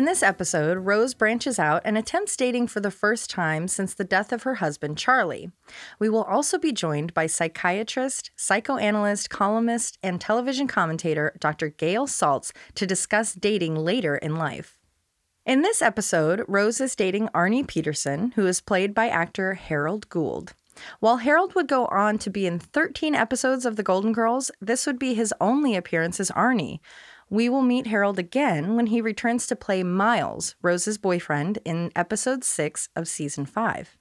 In this episode, Rose branches out and attempts dating for the first time since the death of her husband, Charlie. We will also be joined by psychiatrist, psychoanalyst, columnist, and television commentator Dr. Gail Saltz to discuss dating later in life. In this episode, Rose is dating Arnie Peterson, who is played by actor Harold Gould. While Harold would go on to be in 13 episodes of The Golden Girls, this would be his only appearance as Arnie. We will meet Harold again when he returns to play Miles, Rose's boyfriend, in episode 6 of season 5.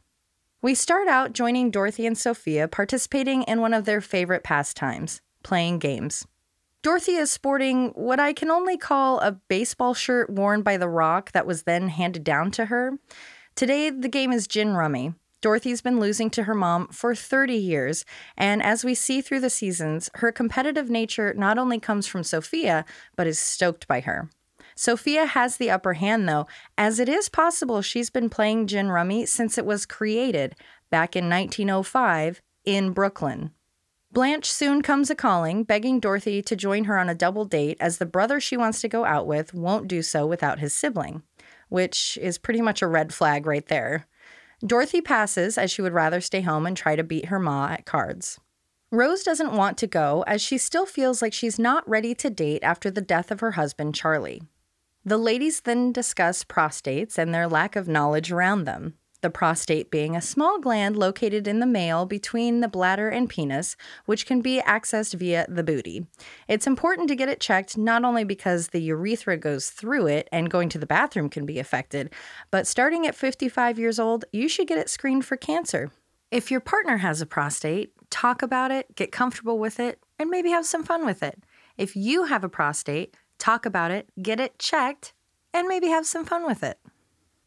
We start out joining Dorothy and Sophia participating in one of their favorite pastimes, playing games. Dorothy is sporting what I can only call a baseball shirt worn by The Rock that was then handed down to her. Today, the game is Gin Rummy. Dorothy's been losing to her mom for 30 years, and as we see through the seasons, her competitive nature not only comes from Sophia, but is stoked by her. Sophia has the upper hand, though, as it is possible she's been playing Gin Rummy since it was created back in 1905 in Brooklyn. Blanche soon comes a calling, begging Dorothy to join her on a double date as the brother she wants to go out with won't do so without his sibling, which is pretty much a red flag right there. Dorothy passes as she would rather stay home and try to beat her ma at cards. Rose doesn't want to go as she still feels like she's not ready to date after the death of her husband, Charlie. The ladies then discuss prostates and their lack of knowledge around them. The prostate being a small gland located in the male between the bladder and penis, which can be accessed via the booty. It's important to get it checked not only because the urethra goes through it and going to the bathroom can be affected, but starting at 55 years old, you should get it screened for cancer. If your partner has a prostate, talk about it, get comfortable with it, and maybe have some fun with it. If you have a prostate, talk about it, get it checked, and maybe have some fun with it.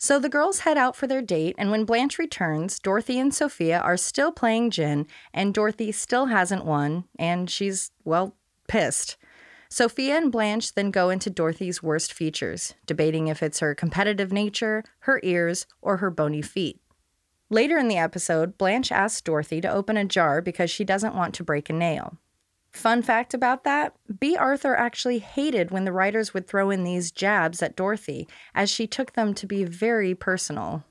So the girls head out for their date, and when Blanche returns, Dorothy and Sophia are still playing gin, and Dorothy still hasn't won, and she's, well, pissed. Sophia and Blanche then go into Dorothy's worst features, debating if it's her competitive nature, her ears, or her bony feet. Later in the episode, Blanche asks Dorothy to open a jar because she doesn't want to break a nail. Fun fact about that Bea Arthur actually hated when the writers would throw in these jabs at Dorothy, as she took them to be very personal.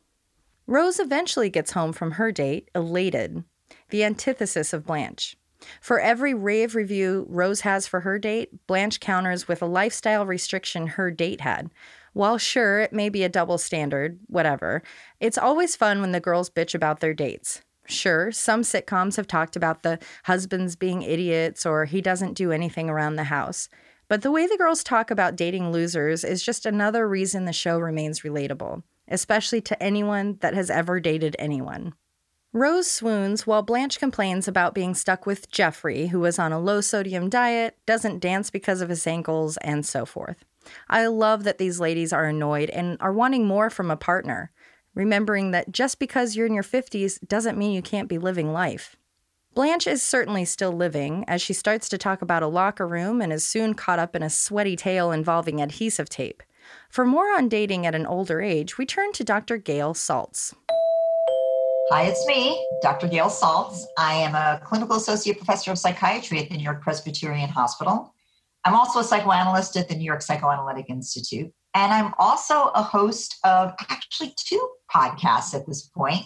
Rose eventually gets home from her date, elated, the antithesis of Blanche. For every rave review Rose has for her date, Blanche counters with a lifestyle restriction her date had. While sure, it may be a double standard, whatever, it's always fun when the girls bitch about their dates. Sure, some sitcoms have talked about the husbands being idiots or he doesn't do anything around the house. But the way the girls talk about dating losers is just another reason the show remains relatable, especially to anyone that has ever dated anyone. Rose swoons while Blanche complains about being stuck with Jeffrey, who is on a low sodium diet, doesn't dance because of his ankles, and so forth. I love that these ladies are annoyed and are wanting more from a partner remembering that just because you're in your 50s doesn't mean you can't be living life. Blanche is certainly still living as she starts to talk about a locker room and is soon caught up in a sweaty tale involving adhesive tape. For more on dating at an older age, we turn to Dr. Gail Saltz. Hi, it's me, Dr. Gail Saltz. I am a clinical associate professor of psychiatry at the New York Presbyterian Hospital. I'm also a psychoanalyst at the New York Psychoanalytic Institute. And I'm also a host of actually two podcasts at this point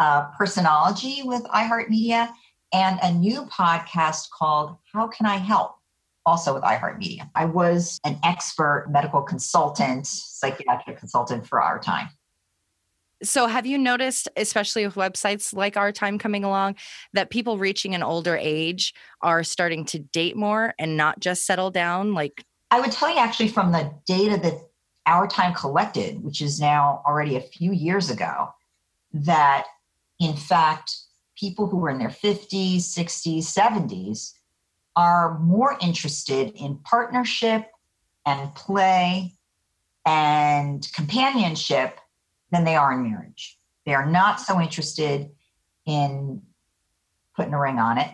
uh, Personology with iHeartMedia and a new podcast called How Can I Help? Also with iHeartMedia. I was an expert medical consultant, psychiatric consultant for our time. So, have you noticed, especially with websites like Our Time coming along, that people reaching an older age are starting to date more and not just settle down? Like, I would tell you actually from the data that our time collected, which is now already a few years ago, that in fact, people who are in their 50s, 60s, 70s are more interested in partnership and play and companionship than they are in marriage. They are not so interested in putting a ring on it.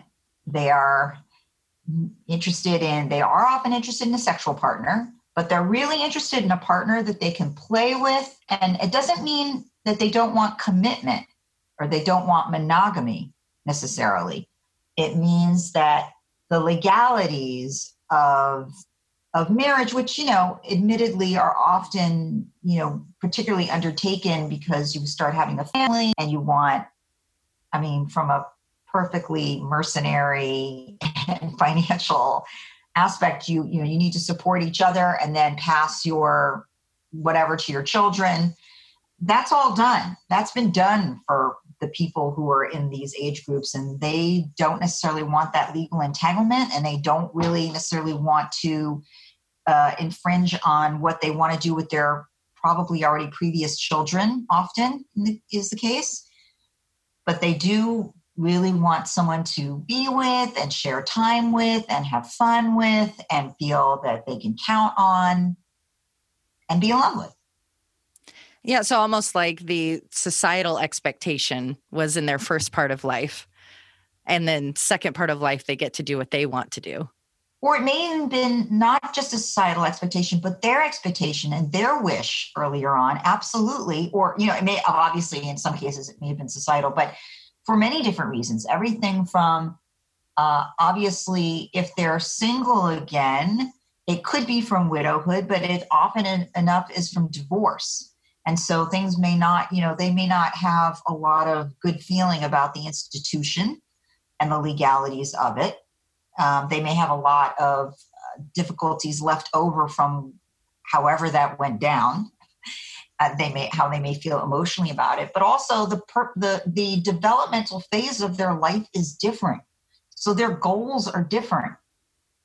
They are interested in, they are often interested in a sexual partner, but they're really interested in a partner that they can play with. And it doesn't mean that they don't want commitment or they don't want monogamy necessarily. It means that the legalities of of marriage which you know admittedly are often you know particularly undertaken because you start having a family and you want i mean from a perfectly mercenary and financial aspect you you know you need to support each other and then pass your whatever to your children. That's all done. That's been done for the people who are in these age groups and they don't necessarily want that legal entanglement and they don't really necessarily want to uh, infringe on what they want to do with their probably already previous children often is the case. But they do really want someone to be with and share time with and have fun with and feel that they can count on and be in love with. Yeah, so almost like the societal expectation was in their first part of life. And then second part of life they get to do what they want to do. Or it may have been not just a societal expectation, but their expectation and their wish earlier on, absolutely. Or, you know, it may obviously in some cases it may have been societal, but for many different reasons. Everything from uh, obviously, if they're single again, it could be from widowhood, but it often enough is from divorce. And so things may not, you know, they may not have a lot of good feeling about the institution and the legalities of it. Um, they may have a lot of uh, difficulties left over from however that went down uh, they may how they may feel emotionally about it but also the per, the the developmental phase of their life is different. So their goals are different.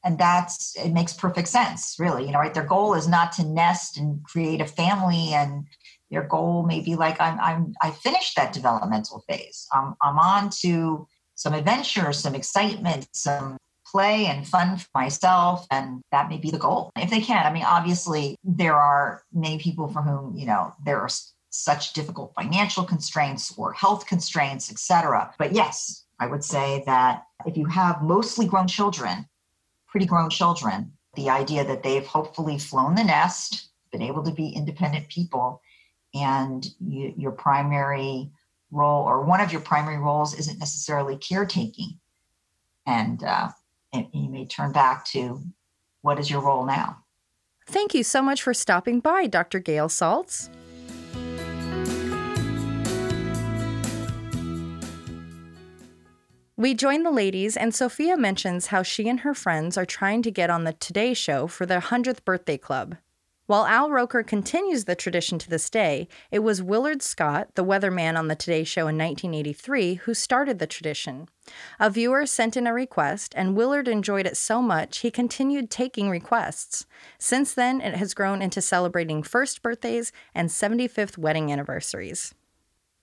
And that's it makes perfect sense really you know right? Their goal is not to nest and create a family and their goal may be like i'm i'm i finished that developmental phase. I'm i'm on to some adventure some excitement some play and fun for myself and that may be the goal if they can. I mean obviously there are many people for whom you know there are such difficult financial constraints or health constraints etc but yes i would say that if you have mostly grown children pretty grown children the idea that they've hopefully flown the nest been able to be independent people and you, your primary role or one of your primary roles isn't necessarily caretaking and uh, and you may turn back to what is your role now. Thank you so much for stopping by, Dr. Gail Saltz. We join the ladies, and Sophia mentions how she and her friends are trying to get on the Today Show for their 100th birthday club. While Al Roker continues the tradition to this day, it was Willard Scott, the weatherman on the Today Show in 1983, who started the tradition. A viewer sent in a request, and Willard enjoyed it so much he continued taking requests. Since then, it has grown into celebrating first birthdays and 75th wedding anniversaries.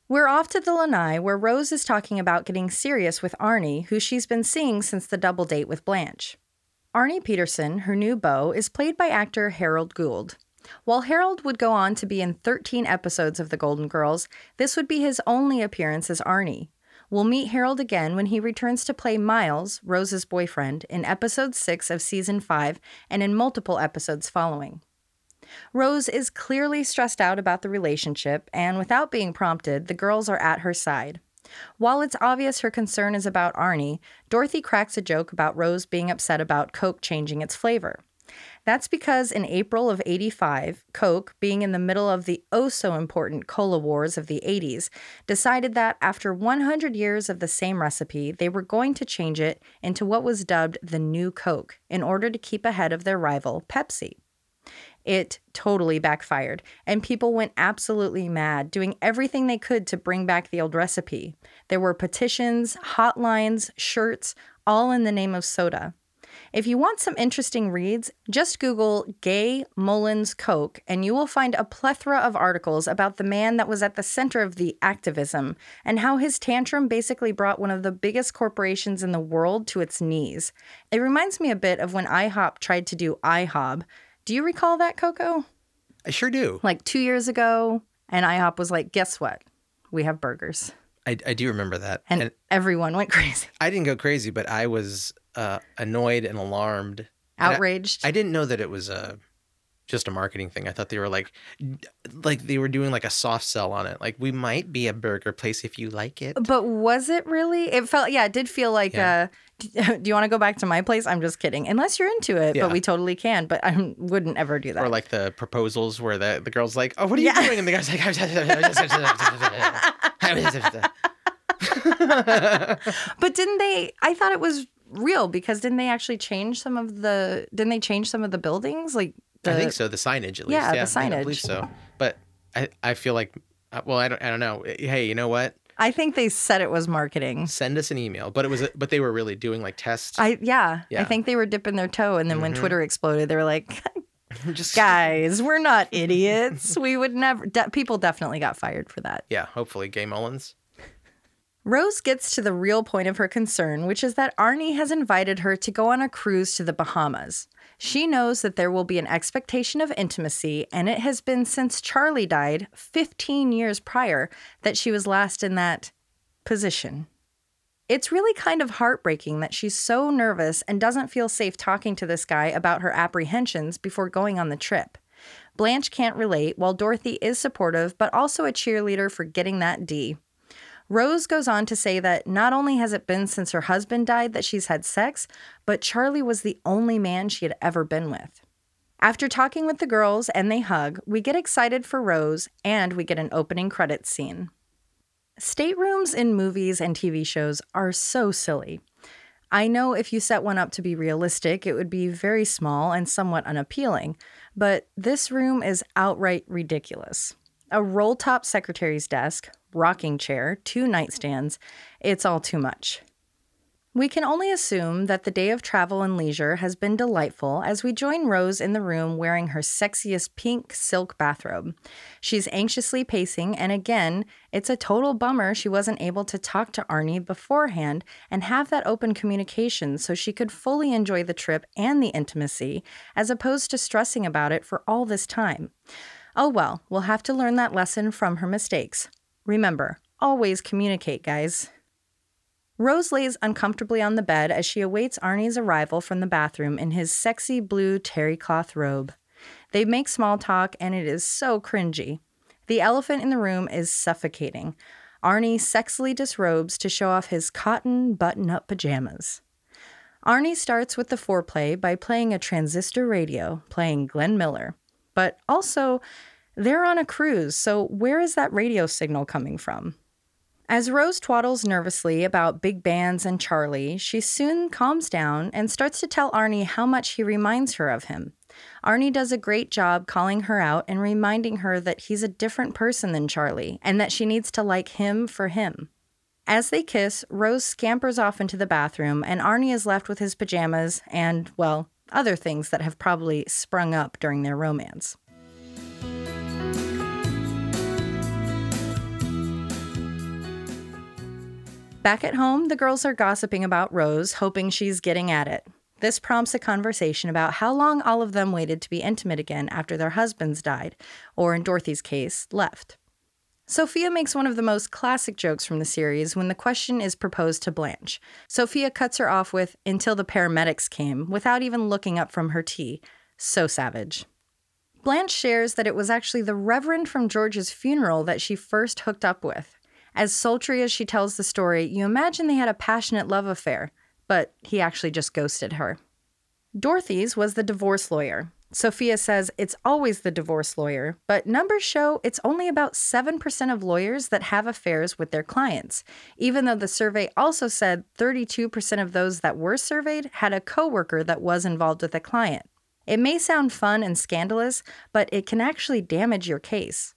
We're off to the lanai where Rose is talking about getting serious with Arnie, who she's been seeing since the double date with Blanche. Arnie Peterson, her new beau, is played by actor Harold Gould. While Harold would go on to be in 13 episodes of The Golden Girls, this would be his only appearance as Arnie. We'll meet Harold again when he returns to play Miles, Rose's boyfriend, in episode 6 of season 5 and in multiple episodes following. Rose is clearly stressed out about the relationship, and without being prompted, the girls are at her side. While it's obvious her concern is about Arnie, Dorothy cracks a joke about Rose being upset about Coke changing its flavor. That's because in April of 85, Coke, being in the middle of the oh so important cola wars of the 80s, decided that after 100 years of the same recipe, they were going to change it into what was dubbed the New Coke in order to keep ahead of their rival, Pepsi. It totally backfired, and people went absolutely mad, doing everything they could to bring back the old recipe. There were petitions, hotlines, shirts, all in the name of soda. If you want some interesting reads, just Google Gay Mullins Coke and you will find a plethora of articles about the man that was at the center of the activism and how his tantrum basically brought one of the biggest corporations in the world to its knees. It reminds me a bit of when IHOP tried to do IHOB, do you recall that, Coco? I sure do. Like two years ago, And IHOP was like, guess what? We have burgers. I, I do remember that. And, And, everyone went crazy, I didn't go crazy, but I was uh, annoyed and alarmed. And I- outraged. I didn't know that it was a just a marketing thing. I thought they were like like they were doing like a soft sell on it. Like we might be a burger place if you like it. but was it really? It felt, yeah, it did feel like, Yeah. uh, do you want to go back to my place? I'm just kidding. Unless you're into it, Yeah. but we totally can. But I wouldn't ever do that. Or like the proposals where the, the girl's like, "Oh, what are you Yeah. doing?" And the guy's like, But didn't they? I thought it was real because didn't they actually change some of the? Didn't they change some of the buildings? Like the, I think so. The signage, at least. Yeah, the I believe signage. so. But I, I feel like, uh, well, I don't, I don't know. Hey, you know what? I think they said it was marketing. Send us an email. But it was, but they were really doing like tests. I yeah, yeah. I think they were dipping their toe, and then when Mhm. Twitter exploded, they were like, just "Guys, we're not idiots. we would never." De- people definitely got fired for that. Yeah, hopefully, Gay Mullins. Rose gets to the real point of her concern, which is that Arnie has invited her to go on a cruise to the Bahamas. She knows that there will be an expectation of intimacy, and it has been since Charlie died 15 years prior that she was last in that position. It's really kind of heartbreaking that she's so nervous and doesn't feel safe talking to this guy about her apprehensions before going on the trip. Blanche can't relate, while Dorothy is supportive, but also a cheerleader for getting that D. Rose goes on to say that not only has it been since her husband died that she's had sex, but Charlie was the only man she had ever been with. After talking with the girls and they hug, we get excited for Rose and we get an opening credits scene. Staterooms in movies and TV shows are so silly. I know if you set one up to be realistic, it would be very small and somewhat unappealing, but this room is outright ridiculous. A roll top secretary's desk, rocking chair, two nightstands, it's all too much. We can only assume that the day of travel and leisure has been delightful as we join Rose in the room wearing her sexiest pink silk bathrobe. She's anxiously pacing, and again, it's a total bummer she wasn't able to talk to Arnie beforehand and have that open communication so she could fully enjoy the trip and the intimacy, as opposed to stressing about it for all this time. Oh well, we'll have to learn that lesson from her mistakes. Remember, always communicate, guys. Rose lays uncomfortably on the bed as she awaits Arnie's arrival from the bathroom in his sexy blue terry cloth robe. They make small talk, and it is so cringy. The elephant in the room is suffocating. Arnie sexily disrobes to show off his cotton button up pajamas. Arnie starts with the foreplay by playing a transistor radio, playing Glenn Miller. But also, they're on a cruise, so where is that radio signal coming from? As Rose twaddles nervously about big bands and Charlie, she soon calms down and starts to tell Arnie how much he reminds her of him. Arnie does a great job calling her out and reminding her that he's a different person than Charlie and that she needs to like him for him. As they kiss, Rose scampers off into the bathroom and Arnie is left with his pajamas and, well, other things that have probably sprung up during their romance. Back at home, the girls are gossiping about Rose, hoping she's getting at it. This prompts a conversation about how long all of them waited to be intimate again after their husbands died, or in Dorothy's case, left. Sophia makes one of the most classic jokes from the series when the question is proposed to Blanche. Sophia cuts her off with, until the paramedics came, without even looking up from her tea. So savage. Blanche shares that it was actually the Reverend from George's funeral that she first hooked up with. As sultry as she tells the story, you imagine they had a passionate love affair, but he actually just ghosted her. Dorothy's was the divorce lawyer. Sophia says it's always the divorce lawyer, but numbers show it's only about 7% of lawyers that have affairs with their clients, even though the survey also said 32% of those that were surveyed had a coworker that was involved with a client. It may sound fun and scandalous, but it can actually damage your case.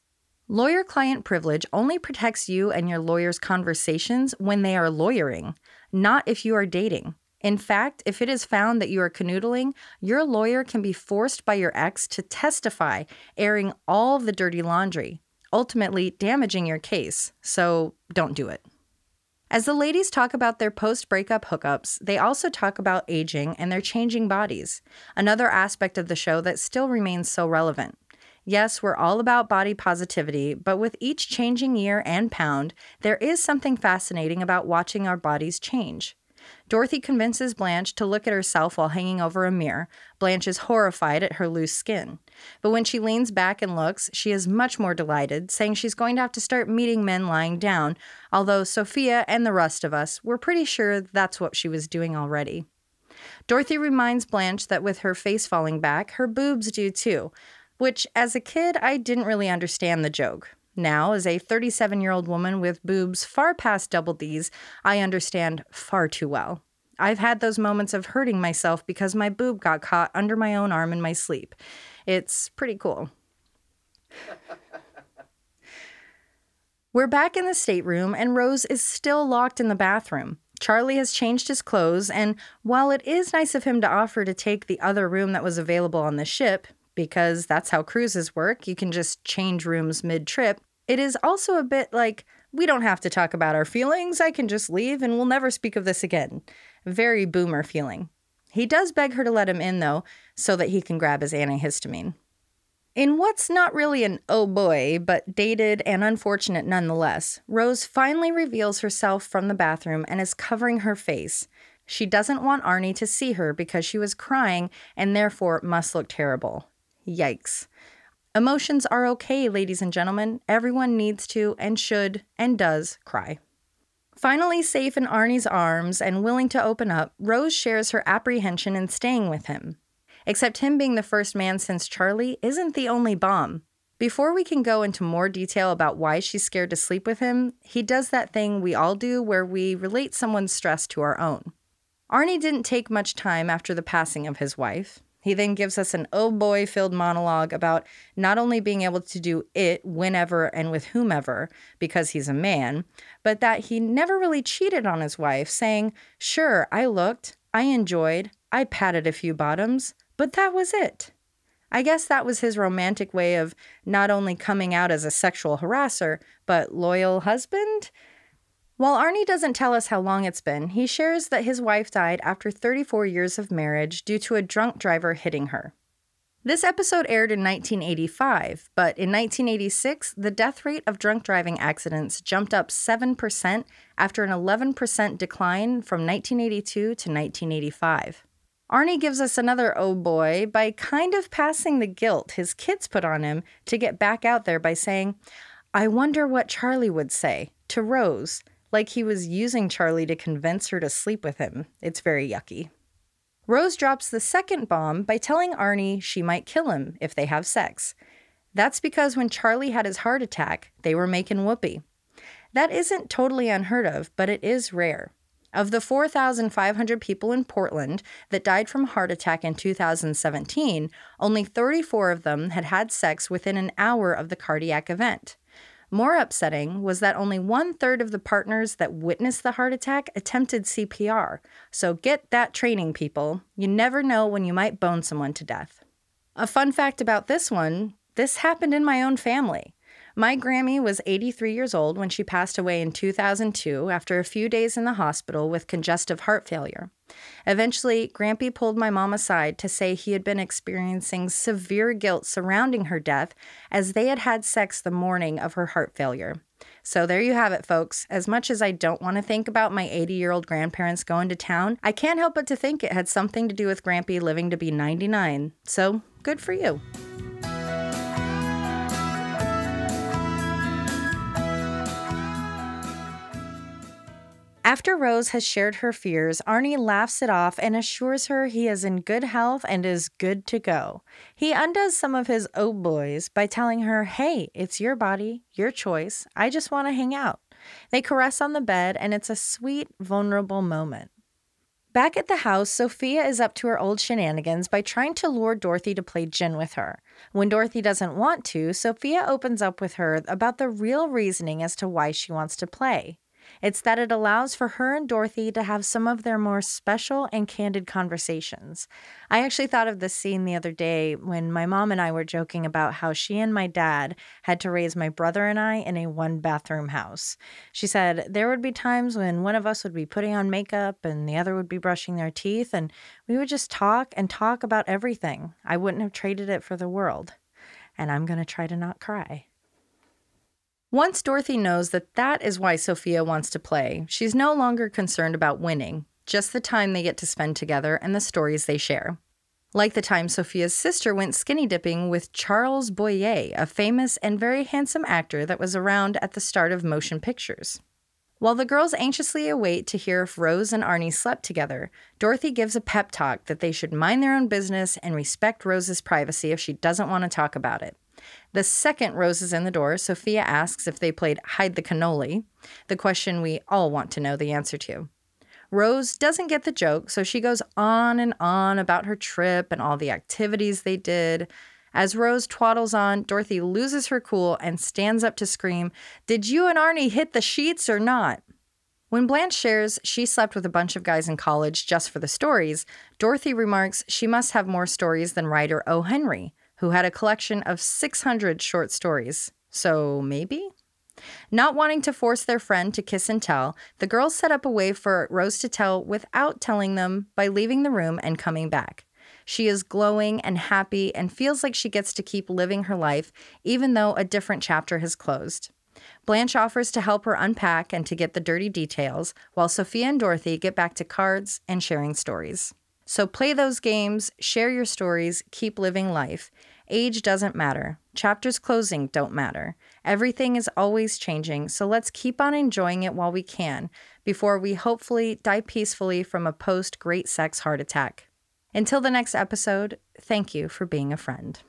Lawyer client privilege only protects you and your lawyer's conversations when they are lawyering, not if you are dating. In fact, if it is found that you are canoodling, your lawyer can be forced by your ex to testify, airing all the dirty laundry, ultimately damaging your case. So don't do it. As the ladies talk about their post breakup hookups, they also talk about aging and their changing bodies, another aspect of the show that still remains so relevant. Yes, we're all about body positivity, but with each changing year and pound, there is something fascinating about watching our bodies change. Dorothy convinces Blanche to look at herself while hanging over a mirror. Blanche is horrified at her loose skin. But when she leans back and looks, she is much more delighted, saying she's going to have to start meeting men lying down, although Sophia and the rest of us were pretty sure that's what she was doing already. Dorothy reminds Blanche that with her face falling back, her boobs do too, which as a kid I didn't really understand the joke. Now, as a 37 year old woman with boobs far past double D's, I understand far too well. I've had those moments of hurting myself because my boob got caught under my own arm in my sleep. It's pretty cool. We're back in the stateroom, and Rose is still locked in the bathroom. Charlie has changed his clothes, and while it is nice of him to offer to take the other room that was available on the ship, because that's how cruises work, you can just change rooms mid trip, it is also a bit like, we don't have to talk about our feelings, I can just leave and we'll never speak of this again. Very boomer feeling. He does beg her to let him in, though, so that he can grab his antihistamine. In what's not really an oh boy, but dated and unfortunate nonetheless, Rose finally reveals herself from the bathroom and is covering her face. She doesn't want Arnie to see her because she was crying and therefore must look terrible. Yikes. Emotions are okay, ladies and gentlemen. Everyone needs to and should and does cry. Finally, safe in Arnie's arms and willing to open up, Rose shares her apprehension in staying with him. Except him being the first man since Charlie isn't the only bomb. Before we can go into more detail about why she's scared to sleep with him, he does that thing we all do where we relate someone's stress to our own. Arnie didn't take much time after the passing of his wife. He then gives us an oh boy filled monologue about not only being able to do it whenever and with whomever because he's a man, but that he never really cheated on his wife, saying, Sure, I looked, I enjoyed, I patted a few bottoms, but that was it. I guess that was his romantic way of not only coming out as a sexual harasser, but loyal husband? While Arnie doesn't tell us how long it's been, he shares that his wife died after 34 years of marriage due to a drunk driver hitting her. This episode aired in 1985, but in 1986, the death rate of drunk driving accidents jumped up 7% after an 11% decline from 1982 to 1985. Arnie gives us another oh boy by kind of passing the guilt his kids put on him to get back out there by saying, I wonder what Charlie would say to Rose like he was using Charlie to convince her to sleep with him. It's very yucky. Rose drops the second bomb by telling Arnie she might kill him if they have sex. That's because when Charlie had his heart attack, they were making whoopee. That isn't totally unheard of, but it is rare. Of the 4,500 people in Portland that died from heart attack in 2017, only 34 of them had had sex within an hour of the cardiac event. More upsetting was that only one third of the partners that witnessed the heart attack attempted CPR. So get that training, people. You never know when you might bone someone to death. A fun fact about this one this happened in my own family. My Grammy was 83 years old when she passed away in 2002 after a few days in the hospital with congestive heart failure. Eventually, Grampy pulled my mom aside to say he had been experiencing severe guilt surrounding her death as they had had sex the morning of her heart failure. So there you have it, folks. As much as I don't want to think about my 80 year old grandparents going to town, I can't help but to think it had something to do with Grampy living to be 99. So good for you. After Rose has shared her fears, Arnie laughs it off and assures her he is in good health and is good to go. He undoes some of his oh boys by telling her, hey, it's your body, your choice. I just want to hang out. They caress on the bed, and it's a sweet, vulnerable moment. Back at the house, Sophia is up to her old shenanigans by trying to lure Dorothy to play gin with her. When Dorothy doesn't want to, Sophia opens up with her about the real reasoning as to why she wants to play. It's that it allows for her and Dorothy to have some of their more special and candid conversations. I actually thought of this scene the other day when my mom and I were joking about how she and my dad had to raise my brother and I in a one bathroom house. She said there would be times when one of us would be putting on makeup and the other would be brushing their teeth, and we would just talk and talk about everything. I wouldn't have traded it for the world. and I'm going to try to not cry. Once Dorothy knows that that is why Sophia wants to play, she's no longer concerned about winning, just the time they get to spend together and the stories they share. Like the time Sophia's sister went skinny dipping with Charles Boyer, a famous and very handsome actor that was around at the start of motion pictures. While the girls anxiously await to hear if Rose and Arnie slept together, Dorothy gives a pep talk that they should mind their own business and respect Rose's privacy if she doesn't want to talk about it. The second Rose is in the door, Sophia asks if they played Hide the Cannoli, the question we all want to know the answer to. Rose doesn't get the joke, so she goes on and on about her trip and all the activities they did. As Rose twaddles on, Dorothy loses her cool and stands up to scream, Did you and Arnie hit the sheets or not? When Blanche shares she slept with a bunch of guys in college just for the stories, Dorothy remarks she must have more stories than writer O. Henry, who had a collection of 600 short stories. So maybe? Not wanting to force their friend to kiss and tell, the girls set up a way for Rose to tell without telling them by leaving the room and coming back. She is glowing and happy and feels like she gets to keep living her life, even though a different chapter has closed. Blanche offers to help her unpack and to get the dirty details, while Sophia and Dorothy get back to cards and sharing stories. So play those games, share your stories, keep living life. Age doesn't matter. Chapters closing don't matter. Everything is always changing, so let's keep on enjoying it while we can before we hopefully die peacefully from a post great sex heart attack. Until the next episode, thank you for being a friend.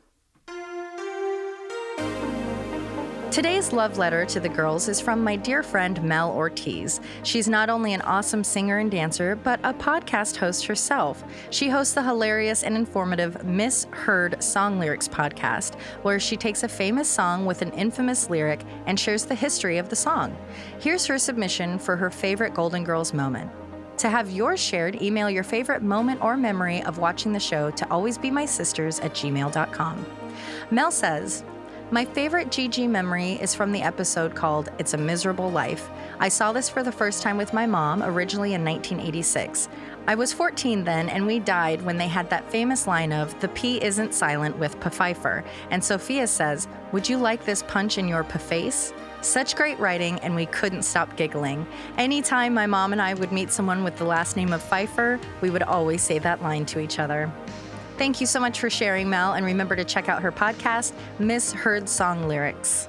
Today's love letter to the girls is from my dear friend Mel Ortiz. She's not only an awesome singer and dancer, but a podcast host herself. She hosts the hilarious and informative Miss Heard Song Lyrics podcast, where she takes a famous song with an infamous lyric and shares the history of the song. Here's her submission for her favorite Golden Girls moment. To have yours shared, email your favorite moment or memory of watching the show to alwaysbemysisters at gmail.com. Mel says, my favorite GG memory is from the episode called It's a Miserable Life. I saw this for the first time with my mom, originally in 1986. I was 14 then, and we died when they had that famous line of, The P isn't silent with Pfeiffer. And Sophia says, Would you like this punch in your face? Such great writing, and we couldn't stop giggling. Anytime my mom and I would meet someone with the last name of Pfeiffer, we would always say that line to each other. Thank you so much for sharing, Mel, and remember to check out her podcast, Miss Heard Song Lyrics.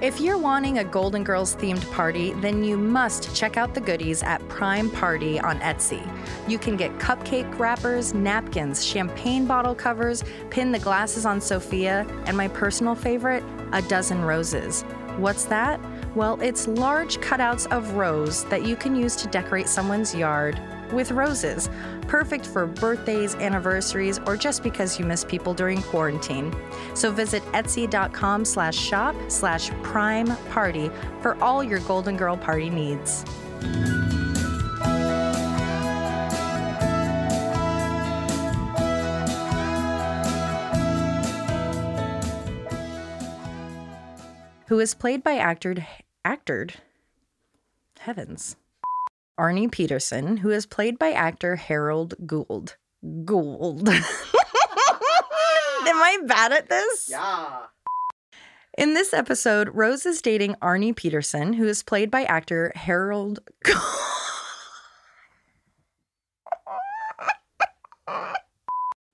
If you're wanting a Golden Girls themed party, then you must check out the goodies at Prime Party on Etsy. You can get cupcake wrappers, napkins, champagne bottle covers, pin the glasses on Sophia, and my personal favorite, a dozen roses. What's that? Well, it's large cutouts of rose that you can use to decorate someone's yard with roses. Perfect for birthdays, anniversaries, or just because you miss people during quarantine. So visit etsy.com slash shop slash prime party for all your Golden Girl party needs. Who is played by actor actored heavens Arnie Peterson, who is played by actor Harold Gould. Gould. Am I bad at this? Yeah. In this episode, Rose is dating Arnie Peterson, who is played by actor Harold.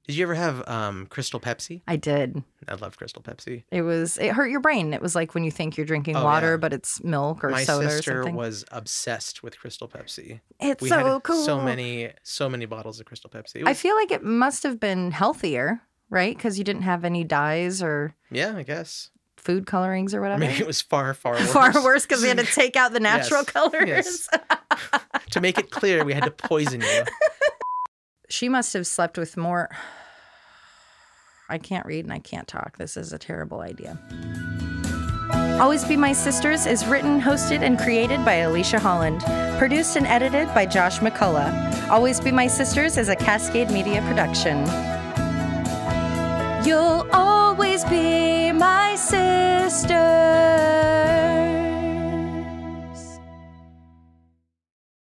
Did you ever have um, Crystal Pepsi? I did. I love Crystal Pepsi. It was. It hurt your brain. It was like when you think you're drinking Oh, water, yeah. but it's milk or My soda or sister something. was obsessed with Crystal Pepsi. it's we so had cool. so many, so many bottles of Crystal Pepsi. It I feel like it must have been healthier, right? Because you didn't have any dyes or yeah, I guess. food colorings or whatever. Maybe it was far, far worse. Far worse because we had to take out the natural Yes, colors. yes. to make it clear, we had to poison you. she must have slept with more. I can't read and I can't talk. This is a terrible idea. Always Be My Sisters is written, hosted, and created by Alicia Holland. Produced and edited by Josh McCullough. Always Be My Sisters is a Cascade Media production. You'll always be my sister.